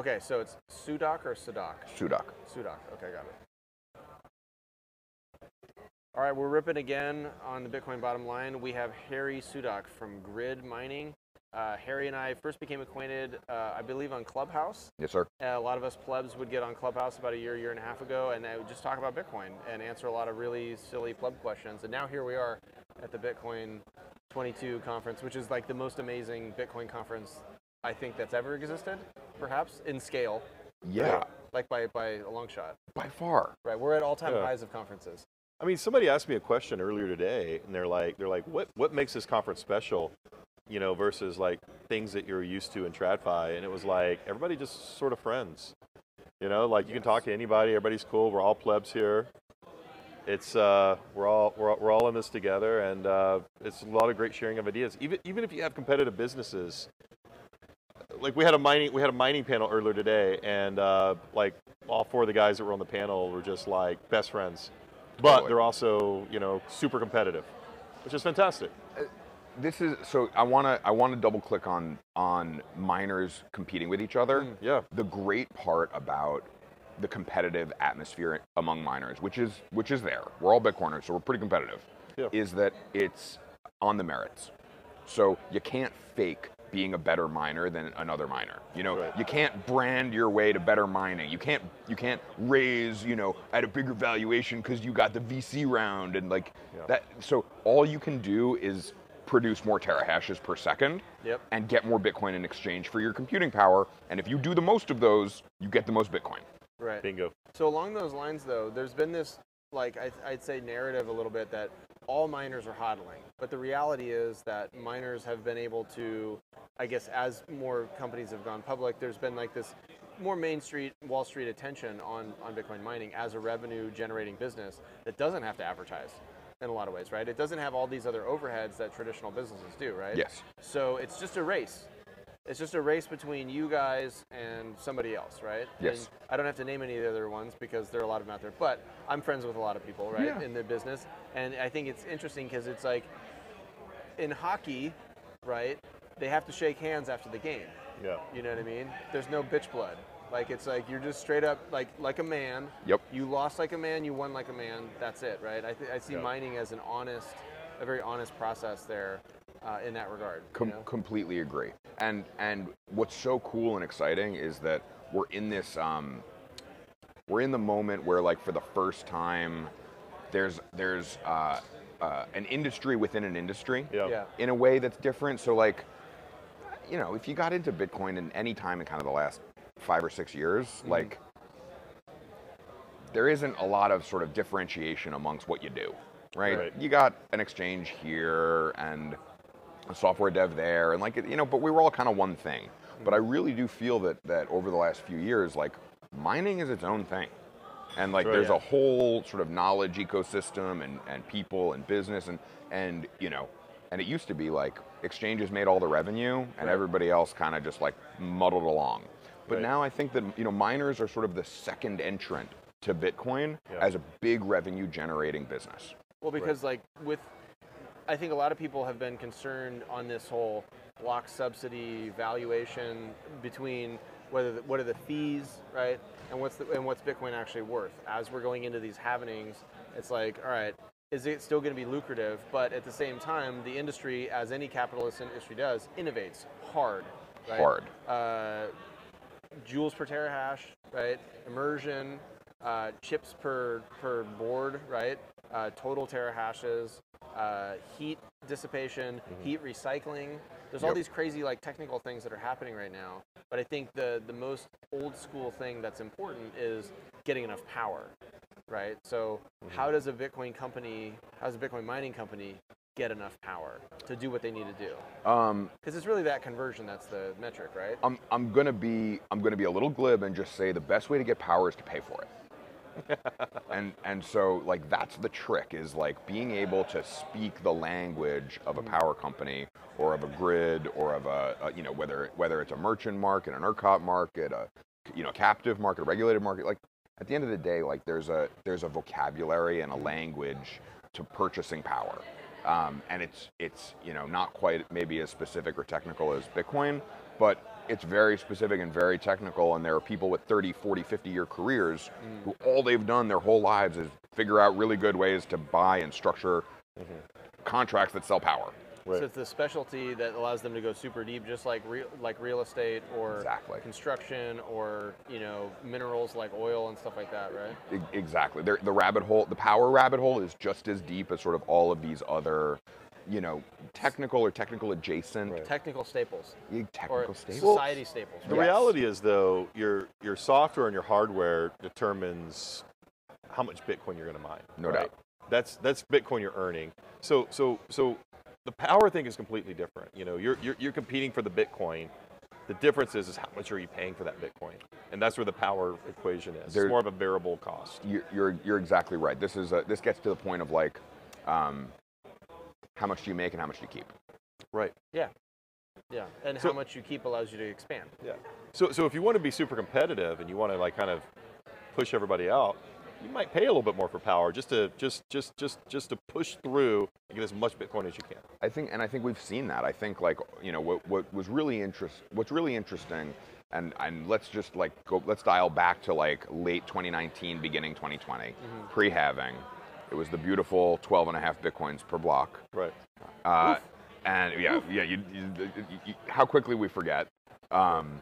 Okay, so it's Sudock or Sudock? Sudock. Sudock. Okay, got it. All right, we're ripping again on the Bitcoin bottom line. We have Harry Sudock from GRIID Mining. Uh, Harry and I first became acquainted, uh, I believe, on Clubhouse. Yes, sir. Uh, a lot of us plebs would get on Clubhouse about a year, year and a half ago, and I would just talk about Bitcoin and answer a lot of really silly pleb questions. And now here we are at the Bitcoin 22 conference, which is like the most amazing Bitcoin conference I think that's ever existed, perhaps in scale. Yeah, Like by, by a long shot. by far. Right, we're at all-time Yeah. highs of conferences. I mean, somebody asked me a question earlier today, and they're like, they're like, what what makes this conference special, you know, versus like things that you're used to in TradFi? And it was like everybody just sort of friends, you know, like you can talk to anybody, everybody's cool, we're all plebs here. It's uh, we're all we're, all- we're all in this together, and uh, it's a lot of great sharing of ideas. Even even if you have competitive businesses, like we had a mining we had a mining panel earlier today, and uh, like all four of the guys that were on the panel were just like best friends, but Totally. they're also you know super competitive, which is fantastic. This is so. I want to. I want to double click on on miners competing with each other. Yeah, The great part about the competitive atmosphere among miners, which is which is there. We're all Bitcoiners, so we're pretty competitive. Yeah. Is that it's on the merits. So you can't fake being a better miner than another miner. You know, Right. you can't brand your way to better mining. You can't you can't raise, you know, at a bigger valuation cuz you got the VC round and like Yeah. that so all you can do is produce more terahashes per second Yep. and get more Bitcoin in exchange for your computing power. And if you do the most of those, you get the most Bitcoin. Right. bingo. So along those lines, though, there's been this, like, I, I'd say narrative a little bit that all miners are hodling. But the reality is that miners have been able to, I guess, as more companies have gone public, there's been like this more Main Street, Wall Street attention on, on Bitcoin mining as a revenue generating business that doesn't have to advertise in a lot of ways, right? It doesn't have all these other overheads that traditional businesses do, right? Yes. So it's just a race. It's just a race between you guys and somebody else, right? Yes. And I don't have to name any of the other ones because there are a lot of them out there. But I'm friends with a lot of people, right, Yeah. in the business, and I think it's interesting because it's like in hockey, right? They have to shake hands after the game. Yeah, You know what I mean? There's no bitch blood. Like it's like you're just straight up like like a man. Yep. You lost like a man. You won like a man. That's it, right? I, th- I see Yeah. mining as an honest, a very honest process there, uh, in that regard. you know? completely agree. And and what's so cool and exciting is that we're in this um, we're in the moment where like for the first time there's there's uh, uh, an industry within an industry yeah, Yeah. in a way that's different. So like you know if you got into Bitcoin in any time in kind of the last five or six years, Mm-hmm. like there isn't a lot of sort of differentiation amongst what you do, right? Right. You got an exchange here and a software dev there, and like you know, but we were all kind of one thing. But I really do feel that that over the last few years, like mining is its own thing, and like Right. there's Yeah. a whole sort of knowledge ecosystem and and people and business and and you know, and it used to be like exchanges made all the revenue and Right. everybody else kind of just like muddled along. But Right. now I think that you know miners are sort of the second entrant to Bitcoin Yeah. as a big revenue generating business. Well, because like with, I think a lot of people have been concerned on this whole block subsidy valuation between whether the, what are the fees, right, and what's the, and what's Bitcoin actually worth. As we're going into these halvenings, it's like, all right, is it still going to be lucrative? But at the same time, the industry, as any capitalist industry does, innovates hard, right? Hard. Uh, joules per terahash, right? Immersion, uh, chips per per board, right? Uh, total terahashes, uh, heat dissipation, heat recycling. There's all these crazy like technical things that are happening right now. But I think the the most old school thing that's important is getting enough power, right? So how does a Bitcoin company, how does a Bitcoin mining company get enough power to do what they need to do? Um, Because it's really that conversion that's the metric, right? I'm I'm gonna be I'm gonna be a little glib and just say the best way to get power is to pay for it. and and so like that's the trick is like being able to speak the language of a power company or of a grid or of a, a you know whether whether it's a merchant market, an ERCOT market, a you know captive market, a regulated market. Like at the end of the day, like there's a there's a vocabulary and a language to purchasing power. Um, and it's it's you know not quite maybe as specific or technical as Bitcoin, but it's very specific and very technical, and there are people with 30, 40, 50 year careers mm-hmm. who all they've done their whole lives is figure out really good ways to buy and structure mm-hmm. contracts that sell power. Right. So it's the specialty that allows them to go super deep, just like real, like real estate or Exactly. construction or you know minerals like oil and stuff like that, right? E- Exactly. They're, the rabbit hole, the power rabbit hole is just as deep as sort of all of these other, you know, technical or technical adjacent, Right. Technical staples or technical staples. society staples. The right? reality is, though, your your software and your hardware determines how much Bitcoin you're going to mine. No right? doubt. That's that's Bitcoin you're earning. So so so the power thing is completely different. You know, you're you're, you're competing for the Bitcoin. The difference is, is how much are you paying for that Bitcoin, and that's where the power equation is. There- it's more of a variable cost. You're, you're, you're exactly right. This is a, this gets to the point of like, um, how much do you make and how much do you keep? Right. Yeah, yeah, and So- how much you keep allows you to expand. Yeah. So so if you want to be super competitive and you want to like kind of push everybody out, you might pay a little bit more for power just to just just just just to push through and get as much Bitcoin as you can. I think, and I think we've seen that. I think like, you know, what, what was really interest, what's really interesting, and, and let's just like go, let's dial back to like late 2019, beginning 2020, mm-hmm. pre-halving. It was the beautiful 12 and a half Bitcoins per block. Right. Uh, and yeah, yeah, you, you, you, you, how quickly we forget. Um,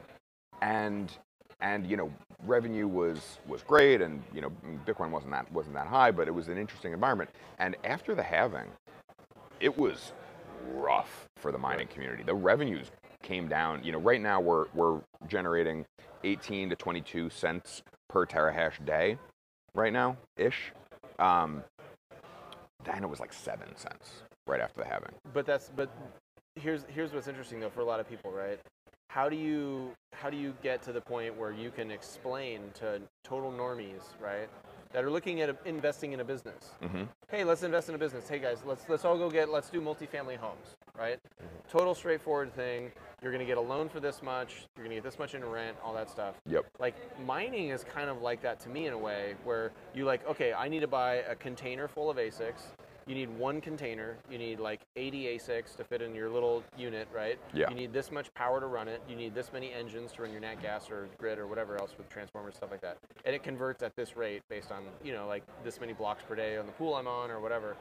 and and you know, revenue was was great, and you know, Bitcoin wasn't that wasn't that high, but it was an interesting environment. And after the halving, it was rough for the mining community. The revenues came down. You know, right now we're we're generating 18 to 22 cents per terahash day, right now ish. Um, it was like seven cents right after the halving. But that's but here's here's what's interesting though for a lot of people, right? How do you how do you get to the point where you can explain to total normies, right, that are looking at investing in a business? hmm Hey, let's invest in a business. Hey guys, let's let's all go get let's do multifamily homes, right? Total straightforward thing. You're gonna get a loan for this much. You're gonna get this much in rent, all that stuff. Yep. Like mining is kind of like that to me in a way, where you like, okay, I need to buy a container full of ASICs. You need one container. You need like 80 ASICs to fit in your little unit, right? Yeah. You need this much power to run it. You need this many engines to run your nat gas or grid or whatever else with transformers stuff like that. And it converts at this rate based on you know like this many blocks per day on the pool I'm on or whatever.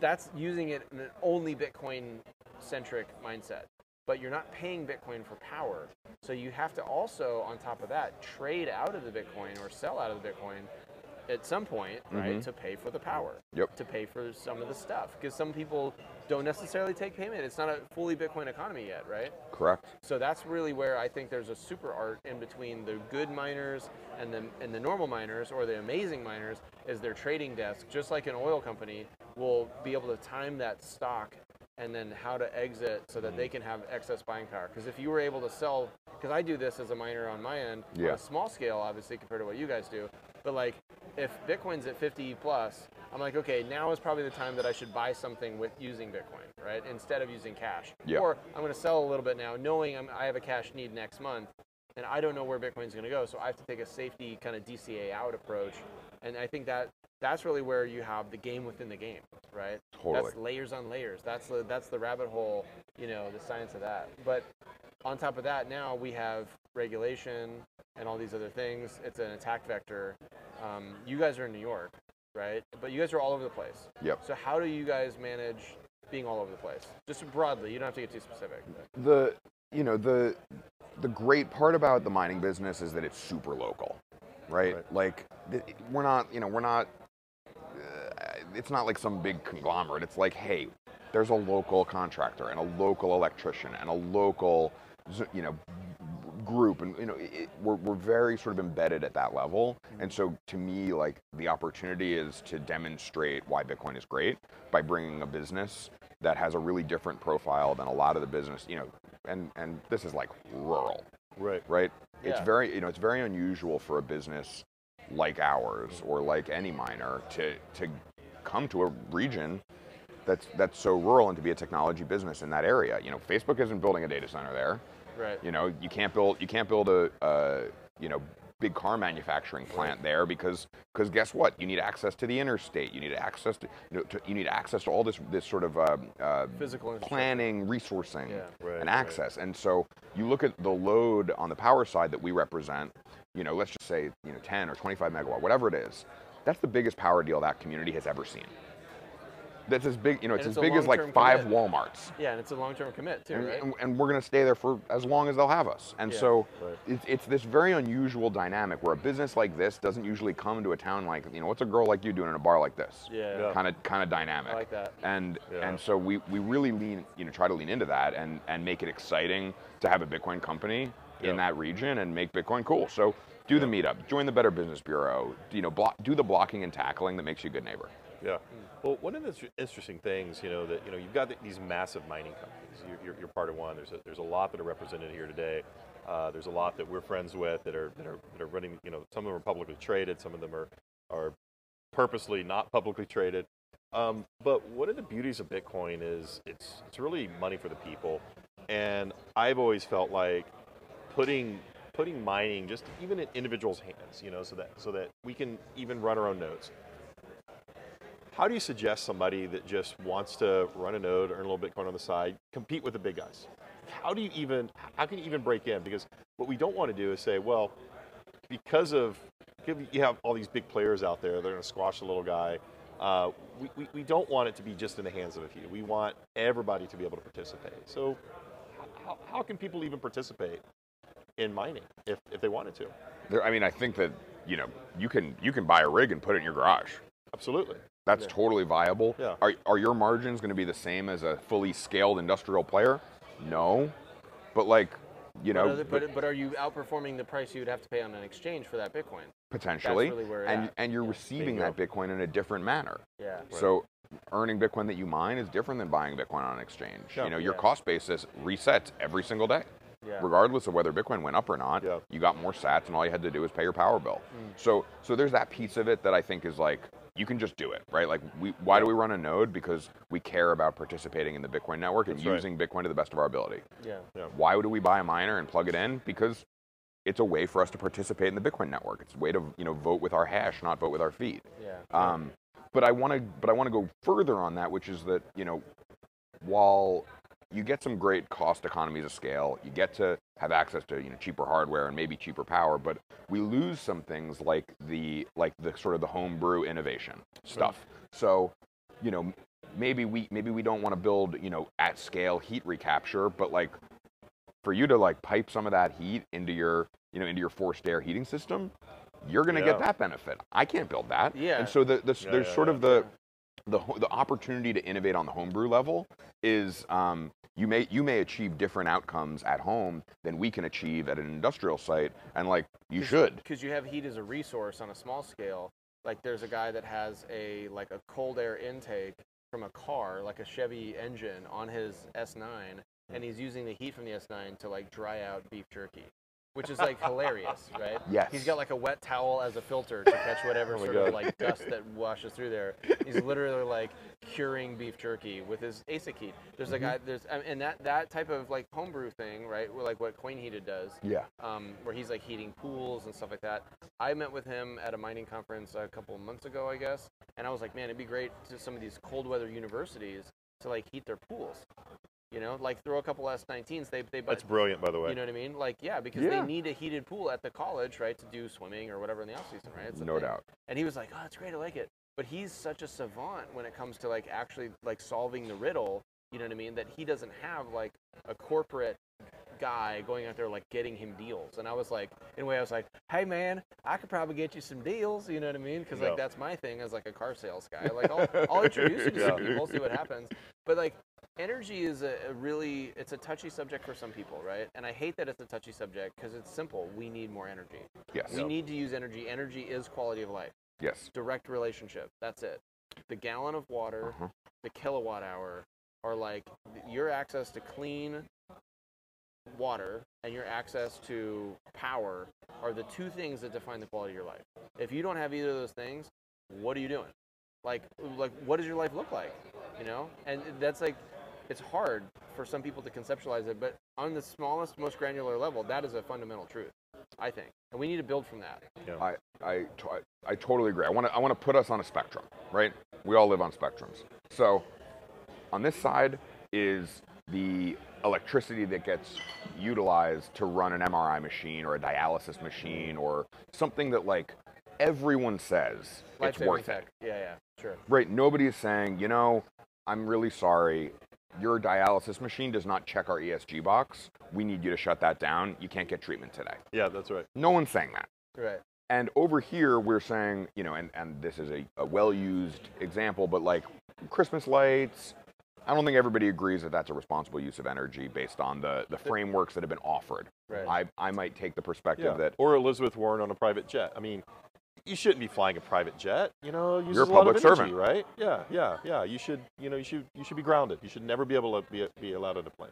That's using it in an only Bitcoin centric mindset. But you're not paying Bitcoin for power. So you have to also, on top of that, trade out of the Bitcoin or sell out of the Bitcoin at some point, right, Mhm. to pay for the power. Yep. To pay for some of the stuff. Because some people don't necessarily take payment. It's not a fully Bitcoin economy yet, right? Correct. So that's really where I think there's a super art in between the good miners and the and the normal miners or the amazing miners is their trading desk. Just like an oil company will be able to time that stock and then how to exit so that they mm. can have excess buying power. Because if you were able to sell, because I do this as a miner on my end on Yeah. a small scale, obviously compared to what you guys do, but like if Bitcoin's at 50 plus, I'm like, okay, now is probably the time that I should buy something with using Bitcoin, right? Instead of using cash. Yeah. Or I'm going to sell a little bit now, knowing I'm, I have a cash need next month, and I don't know where Bitcoin's going to go. So I have to take a safety kind of DCA out approach, and I think that that's really where you have the game within the game, right? Totally. That's layers on layers. That's the that's the rabbit hole, you know, the science of that. But on top of that, now we have regulation and all these other things. It's an attack vector. Um, you guys are in New York, right? But you guys are all over the place. Yep. So how do you guys manage being all over the place? Just broadly, you don't have to get too specific. but- the you know the the great part about the mining business is that it's super local right, Right. like we're not you know we're not it's not like some big conglomerate. It's like hey there's a local contractor and a local electrician and a local you know group. And you know it, we're, we're very sort of embedded at that level. Mm-hmm. And so to me like the opportunity is to demonstrate why bitcoin is great by bringing a business that has a really different profile than a lot of the business you know and and this is like rural. Right. right? It's very you know it's very unusual for a business like ours or like any miner to to come to a region that's that's so rural and to be a technology business in that area you know facebook isn't building a data center there Right. you know, you can't build you can't build a uh, you know big car manufacturing plant there because because guess what? You need access to the interstate. You need access to you know to, you need access to all this this sort of uh, uh, Physical planning, resourcing, Yeah. Right, and right. access. And so you look at the load on the power side that we represent. You know, let's just say you know 10 or 25 megawatt, whatever it is. That's the biggest power deal that community has ever seen. That's as big, you know, it's And as big as like five commit. WalMarts Yeah, and it's a long-term commit too, and, right? and, and we're going to stay there for as long as they'll have us. And Yeah. so Right. it's, it's this very unusual dynamic where a business like this doesn't usually come to a town like you know what's a girl like you doing in a bar like this? yeah. Yeah. Kind of kind of dynamic. I like that. And Yeah. and so we, we really lean you know try to lean into that and and make it exciting to have a Bitcoin company Yeah. in that region and make Bitcoin cool. So do the meetup, join the Better Business Bureau, you know, do the blocking and tackling that makes you a good neighbor. Yeah. Well, one of the interesting things, you know, that you know, you've got these massive mining companies. You're, you're, you're part of one. There's a, there's a lot that are represented here today. Uh, there's a lot that we're friends with that are that are that are running. You know, some of them are publicly traded. Some of them are are purposely not publicly traded. Um, but one of the beauties of Bitcoin is it's it's really money for the people, and I've always felt like putting putting mining just even in individuals' hands, you know, so that so that we can even run our own nodes. How do you suggest somebody that just wants to run a node, earn a little Bitcoin on the side, compete with the big guys? How do you even how can you even break in? Because what we don't want to do is say, well, because of you have all these big players out there, they're going to squash the little guy. Uh, we, we, we don't want it to be just in the hands of a few. We want everybody to be able to participate. So, how, how can people even participate in mining if, if they wanted to? There, I mean, I think that you know you can you can buy a rig and put it in your garage. Absolutely. That's Yeah. totally viable. Yeah. Are, are your margins going to be the same as a fully scaled industrial player? No. But like, you know, are but, but are you outperforming the price you would have to pay on an exchange for that Bitcoin? potentially, really where it's and at. and you're receiving Bingo. that Bitcoin in a different manner. Yeah. So earning Bitcoin that you mine is different than buying Bitcoin on an exchange. Yeah. You know, your Yeah. cost basis resets every single day. Yeah. Regardless of whether Bitcoin went up or not, Yeah. you got more sats and all you had to do was pay your power bill. So so there's that piece of it that I think is like you can just do it, right? Like we why do we run a node? Because we care about participating in the Bitcoin network and That's right. using Bitcoin to the best of our ability. Yeah. Why would we buy a miner and plug it in? Because it's a way for us to participate in the Bitcoin network. It's a way to you know vote with our hash, not vote with our feet. Yeah. Um, but I want to, but I want to go further on that, which is that you know, while you get some great cost economies of scale, you get to have access to you know cheaper hardware and maybe cheaper power, but we lose some things like the like the sort of the homebrew innovation stuff. So, you know, maybe we maybe we don't want to build you know at scale heat recapture, but like for you to like pipe some of that heat into your you know into your forced air heating system, you're going to get that benefit. I can't build that. Yeah. And so the, the, Yeah, there's yeah, sort yeah. of the the the opportunity to innovate on the homebrew level is um, you may you may achieve different outcomes at home than we can achieve at an industrial site, and like you should. because you have heat as a resource on a small scale. Like there's a guy that has a like a cold air intake from a car, like a Chevy engine, on his S9, and he's using the heat from the S9 to like dry out beef jerky, which is like hilarious, right? Yes. He's got like a wet towel as a filter to catch whatever Oh sort of like dust that washes through there. He's literally like curing beef jerky with his ASIC heat. There's Mm-hmm. a guy, there's and that that type of like homebrew thing, right? where, Like what Coin Heated does Yeah. um, where he's like heating pools and stuff like that. I met with him at a mining conference a couple of months ago, I guess, and I was like, man, it'd be great to some of these cold weather universities to like heat their pools. You know, like throw a couple S19s. They they That's brilliant, by the way. you know what I mean? Like yeah, because Yeah. they need a heated pool at the college, right, to do swimming or whatever in the off season, right? It's No thing. doubt. And he was like, "Oh, that's great. I like it." But he's such a savant when it comes to like actually like solving the riddle. You know what I mean? That he doesn't have like a corporate guy going out there like getting him deals. And I was like, in a way, I was like, "Hey man, I could probably get you some deals." You know what I mean? Because Yeah. like that's my thing as like a car sales guy. Like I'll, I'll introduce you to some Yeah. people, see what happens. But like energy is a, a really it's a touchy subject for some people, right? And I hate that it's a touchy subject because it's simple. We need more energy. Yes. We need to use energy. Energy is quality of life Yes. direct relationship. That's it. The gallon of water, Uh-huh. the kilowatt hour are like your access to clean water and your access to power are the two things that define the quality of your life. If you don't have either of those things, what are you doing? Like like what does your life look like? You know? And that's like it's hard for some people to conceptualize it, but on the smallest, most granular level, that is a fundamental truth, I think, and we need to build from that. I, I, to- I, I totally agree. I want to I want to put us on a spectrum, right? We all live on spectrums. So, on this side is the electricity that gets utilized to run an MRI machine or a dialysis machine or something that like everyone says it's Life-saving worth tech. it. Yeah, yeah, sure. Right? Nobody is saying, you know, I'm really sorry. Your dialysis machine does not check our ESG box. We need you to shut that down. You can't get treatment today. Yeah, that's right. No one's saying that. Right. And over here, we're saying, you know, and, and this is a, a well used example, but like Christmas lights, I don't think everybody agrees that that's a responsible use of energy based on the, the frameworks that have been offered. Right. I, I might take the perspective Yeah. that Or Elizabeth Warren on a private jet. I mean, you shouldn't be flying a private jet. You know, uses You're a a lot of public energy, servant. right? Yeah, yeah, yeah. You should, you know, you should, you should be grounded. You should never be able to be, be allowed on a plane.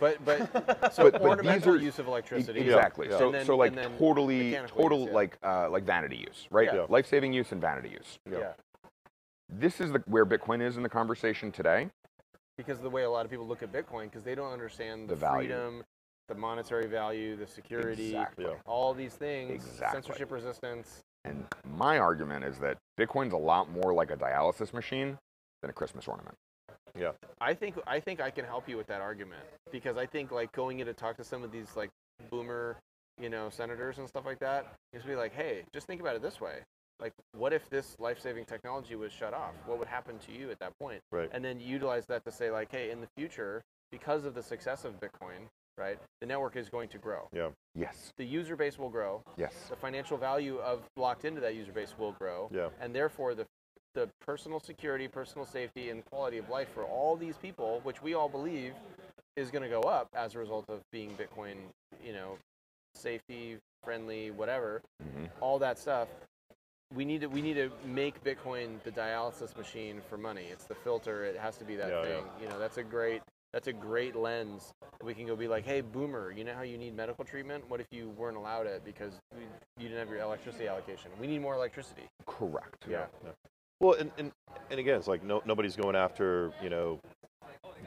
But but so But- but these are- use of electricity. Exactly. yeah. So, then- so like totally, total use, yeah. like uh, like vanity use, right? Yeah. Yeah. Life saving use and vanity use. Yeah. yeah. This is the, where Bitcoin is in the conversation today. because of the way a lot of people look at Bitcoin, because they don't understand the, The value. freedom, the monetary value, the security, Exactly. All these things, Exactly. censorship resistance. And my argument is that Bitcoin's a lot more like a dialysis machine than a Christmas ornament. Yeah. I think I think I can help you with that argument because I think like going in to talk to some of these like boomer, you know, senators and stuff like that, just be like, hey, just think about it this way. Like, what if this life-saving technology was shut off? What would happen to you at that point? Right. And then utilize that to say like, hey, in the future, because of the success of Bitcoin, right, the network is going to grow. Yeah. Yes. The user base will grow. Yes. the financial value of locked into that user base will grow. Yeah. And therefore the the personal security, personal safety, and quality of life for all these people, which we all believe is going to go up as a result of being Bitcoin, you know, safety, friendly, whatever, hmm all that stuff. We need to we need to make Bitcoin the dialysis machine for money. It's the filter. It has to be that Yeah, yeah. thing. You know, that's a great that's a great lens. We can go be like, hey, boomer, you know how you need medical treatment? What if you weren't allowed it because you didn't have your electricity allocation? We need more electricity. Correct. Yeah. Well, and, and, and again, it's like no, nobody's going after, you know,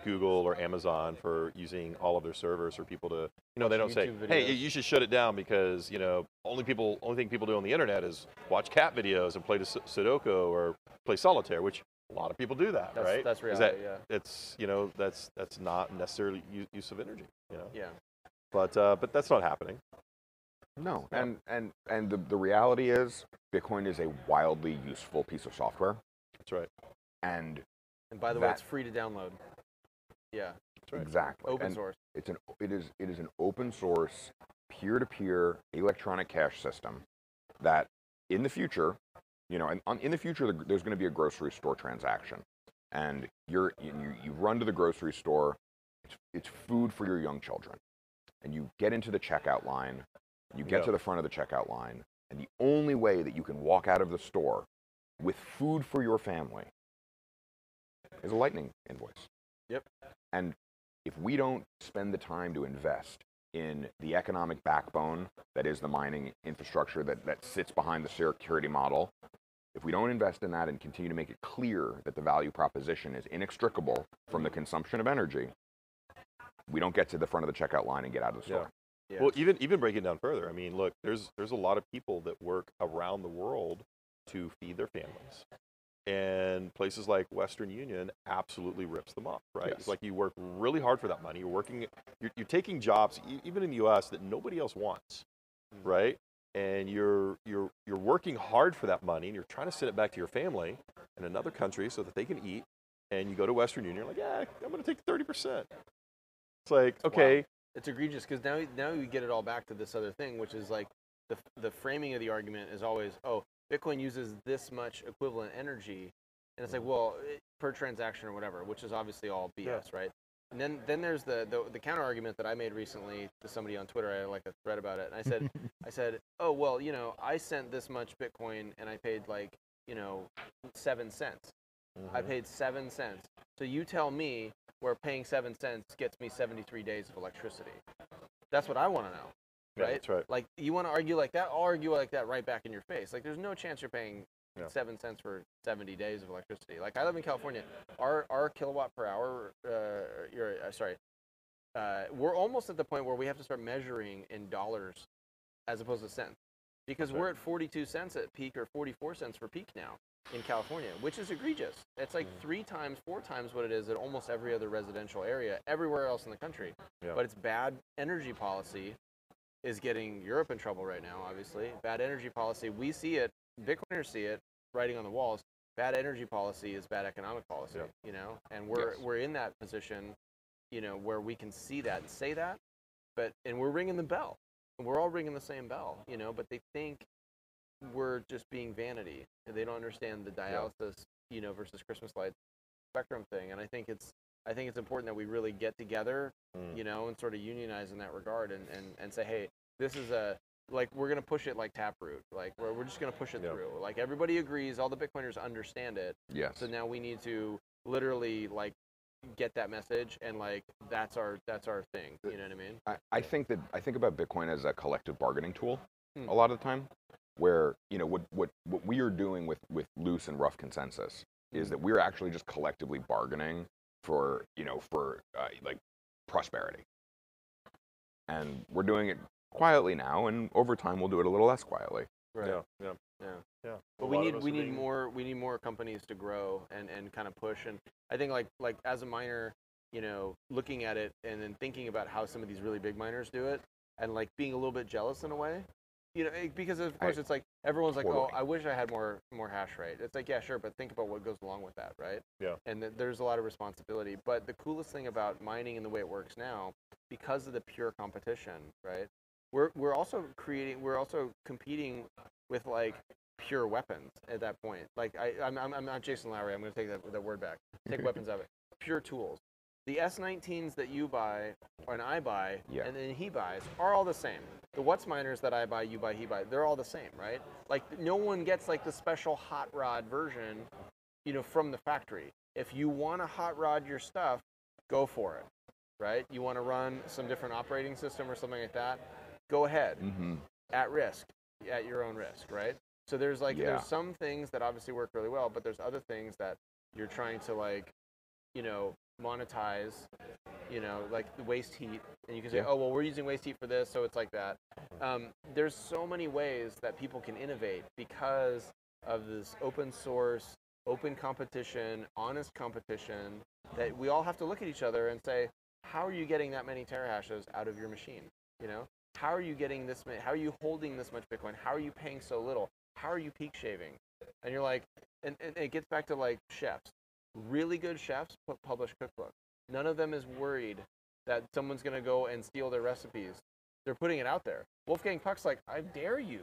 Google or Amazon for using all of their servers for people to, you know, they don't say, YouTube hey, videos. you should shut it down because, you know, only people, only thing people do on the internet is watch cat videos and play the Sudoku or play solitaire, which a lot of people do that, That's right? that's Is reality. that, yeah. it's, you know, that's, that's not necessarily use of energy, you know, Yeah. but, uh, but that's not happening. No. Yeah. And and and the, the reality is Bitcoin is a wildly useful piece of software. That's right. And And by the way, it's free to download. Yeah. That's right. exactly. Open and source. it's an it is it is an open source peer-to-peer electronic cash system that in the future you know and on, in the future there's going to be a grocery store transaction and you're you, you- run to the grocery store it's, it's food for your young children and you get into the checkout line you get Yeah. to the front of the checkout line and the only way that you can walk out of the store with food for your family is a lightning invoice Yep. and if we don't spend the time to invest in the economic backbone that is the mining infrastructure that, that sits behind the security model, if we don't invest in that and continue to make it clear that the value proposition is inextricable from the consumption of energy, we don't get to the front of the checkout line and get out of the store. Yeah. Well, even even break it down further. I mean, look, there's there's a lot of people that work around the world to feed their families, and places like Western Union absolutely rips them off. Right? Yes. It's like you work really hard for that money. You're working, you're, you're taking jobs e- even in the U.S. that nobody else wants, Mhm. right? And you're you're you're working hard for that money, and you're trying to send it back to your family in another country so that they can eat. And you go to Western Union, you're like, yeah, I'm going to take thirty percent. It's like, okay, It's egregious because now now you get it all back to this other thing, which is like the the framing of the argument is always, oh, Bitcoin uses this much equivalent energy, and it's like, mm. well, it, per transaction or whatever, which is obviously all BS, Yeah. right? And then then there's the, the the counter argument that I made recently to somebody on Twitter. I had like a thread about it, and I said I said, oh well, you know, I sent this much Bitcoin and I paid like you know seven cents. I Mhm. paid seven cents. So you tell me where paying seven cents gets me 73 days of electricity. That's what I want to know, Yeah, right? that's right. Like you want to argue like that, I'll argue like that right back in your face. Like there's no chance you're paying Yeah. seven cents for 70 days of electricity. Like I live in California, our our kilowatt per hour, uh, you're uh, sorry, uh, we're almost at the point where we have to start measuring in dollars as opposed to cents, because Okay. we're at 42 cents at peak or 44 cents for peak now in California, which is egregious. It's like Mhm. three times, four times what it is at almost every other residential area everywhere else in the country. Yeah. But it's bad energy policy is getting Europe in trouble right now, obviously. Bad energy policy, we see it, Bitcoiners see it writing on the walls. Bad energy policy is bad economic policy, you know? And we're Yes. we're in that position, you know, where we can see that and say that, but and we're ringing the bell. And we're all ringing the same bell, you know, but they think we're just being vanity. And they don't understand the dialysis, you know, versus Christmas lights spectrum thing. And I think it's I think it's important that we really get together Mm. you know, and sort of unionize in that regard and, and, and say, hey, this is a, like, we're going to push it like Taproot. Like, we're, we're just going to push it Yeah. through. Like, everybody agrees, all the Bitcoiners understand it. Yeah. So now we need to literally, like, get that message and, like, that's our, that's our thing. You know what I mean? I, I think that I think about Bitcoin as a collective bargaining tool Hmm. a lot of the time, where you know what what what we are doing with with loose and rough consensus is Mhm. that we're actually just collectively bargaining for you know for uh, like prosperity, and we're doing it quietly now, and over time we'll do it a little less quietly. Right. Yeah, yeah, Yeah. yeah. But A we need we need being- more we need more companies to grow and, and kind of push and I think like like as a miner, you know, looking at it and then thinking about how some of these really big miners do it and like being a little bit jealous in a way. You know, eh, because of I- course it's like everyone's like, "Oh, I wish I had more more hash rate." It's like, "Yeah, sure, but think about what goes along with that, right?" Yeah. And th- there's a lot of responsibility, but the coolest thing about mining and the way it works now because of the pure competition, right? We're we're also creating we're also competing with like pure weapons at that point. Like I, I'm, I'm, I'm not Jason Lowery. I'm going to take that, that word back. Take weapons out of it. Pure tools. The S19s that you buy and I buy, Yeah. and then he buys, are all the same. The What's miners that I buy, you buy, he buy, they're all the same, right? Like no one gets like the special hot rod version, you know, from the factory. If you want to hot rod your stuff, go for it, right? You want to run some different operating system or something like that, go ahead Mm-hmm. at risk, at your own risk, right? So there's like Yeah. there's some things that obviously work really well, but there's other things that you're trying to like, you know, monetize, you know, like the waste heat, and you can say, Yeah. oh well, we're using waste heat for this, so it's like that. Um, there's so many ways that people can innovate because of this open source, open competition, honest competition that we all have to look at each other and say, how are you getting that many terahashes out of your machine? You know, how are you getting this? ma- How are you holding this much Bitcoin? How are you paying so little? How are you peak shaving? And you're like, and, and it gets back to like chefs. Really good chefs put publish cookbooks. None of them is worried that someone's gonna go and steal their recipes. They're putting it out there. Wolfgang Puck's like, I dare you.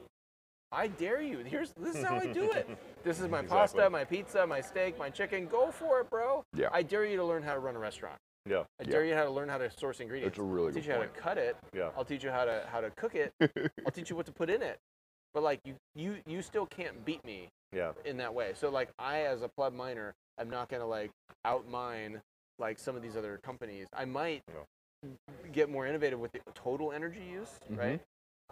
I dare you. Here's this is how I do it. This is my Exactly. pasta, my pizza, my steak, my chicken. Go for it, bro. Yeah. I dare you to learn how to run a restaurant. Yeah, I Yeah. dare you how to learn how to source ingredients. It's a really I'll teach you how to cut it. yeah. I'll teach you how to how to cook it. I'll teach you what to put in it. But like you you you still can't beat me Yeah, in that way. So like I as a pleb miner, I'm not gonna like outmine like some of these other companies. I might get more innovative with the total energy use, Mhm. right?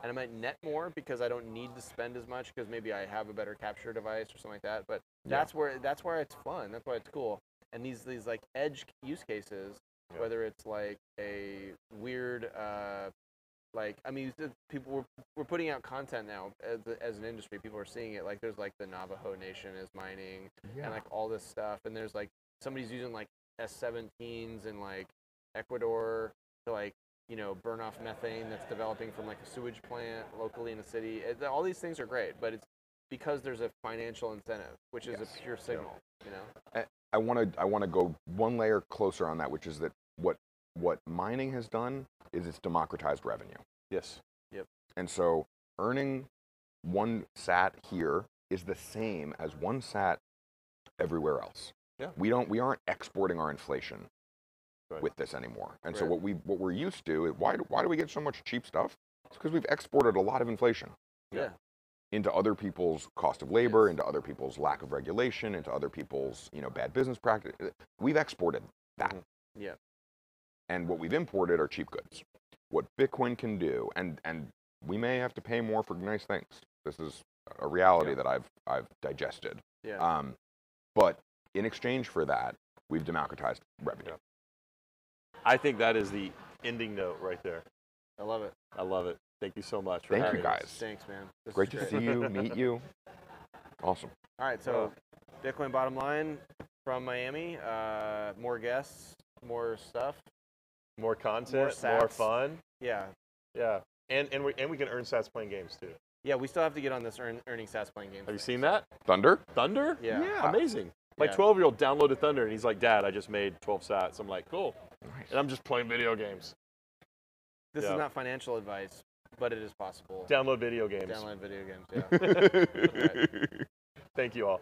And I might net more because I don't need to spend as much because maybe I have a better capture device or something like that. But Yeah. that's where that's where it's fun. That's why it's cool. And these these like edge use cases, Yeah. whether it's like a weird uh, like I mean people we're, we're putting out content now as, as an industry. People are seeing it. Like there's like the Navajo Nation is mining and like all this stuff. And there's like somebody's using like S17s in like Ecuador to like you know burn off methane that's developing from like a sewage plant locally in a city. It, all these things are great, but it's because there's a financial incentive, which is Yes. a pure signal. You know. I want to I want to go one layer closer on that, which is that what what mining has done is it's democratized revenue. yes, Yep. And so earning one sat here is the same as one sat everywhere else. Yeah. We don't we aren't exporting our inflation Right. with this anymore. And so what we what we're used to, why do, why do we get so much cheap stuff? It's because we've exported a lot of inflation Yeah. Into other people's cost of labor, Yes. into other people's lack of regulation, into other people's, you know, bad business practice. We've exported that. Mhm. Yeah. And what we've imported are cheap goods. What Bitcoin can do, and and we may have to pay more for nice things. This is a reality Yeah. that I've I've digested. Yeah. Um, but in exchange for that, we've democratized revenue. I think that is the ending note right there. I love it. I love it. Thank you so much. For Thank you, having us. guys. Thanks, man. This Great is to see you, meet you. Awesome. All right, so Bitcoin bottom line from Miami. Uh, more guests, more stuff. More content, More more, fun. Yeah, Yeah. And and we and we can earn sats playing games too. yeah. We still have to get on this earn, earning stats playing game. Have you seen so- that? Thunder? Thunder? Yeah. Yeah. Amazing. My Yeah. 12 year old downloaded Thunder and he's like, Dad, I just made 12 sats. I'm like, cool. Nice. And I'm just playing video games. This Yeah. is not financial advice, but it is possible. Download video games. Download video games. Yeah. Thank you all.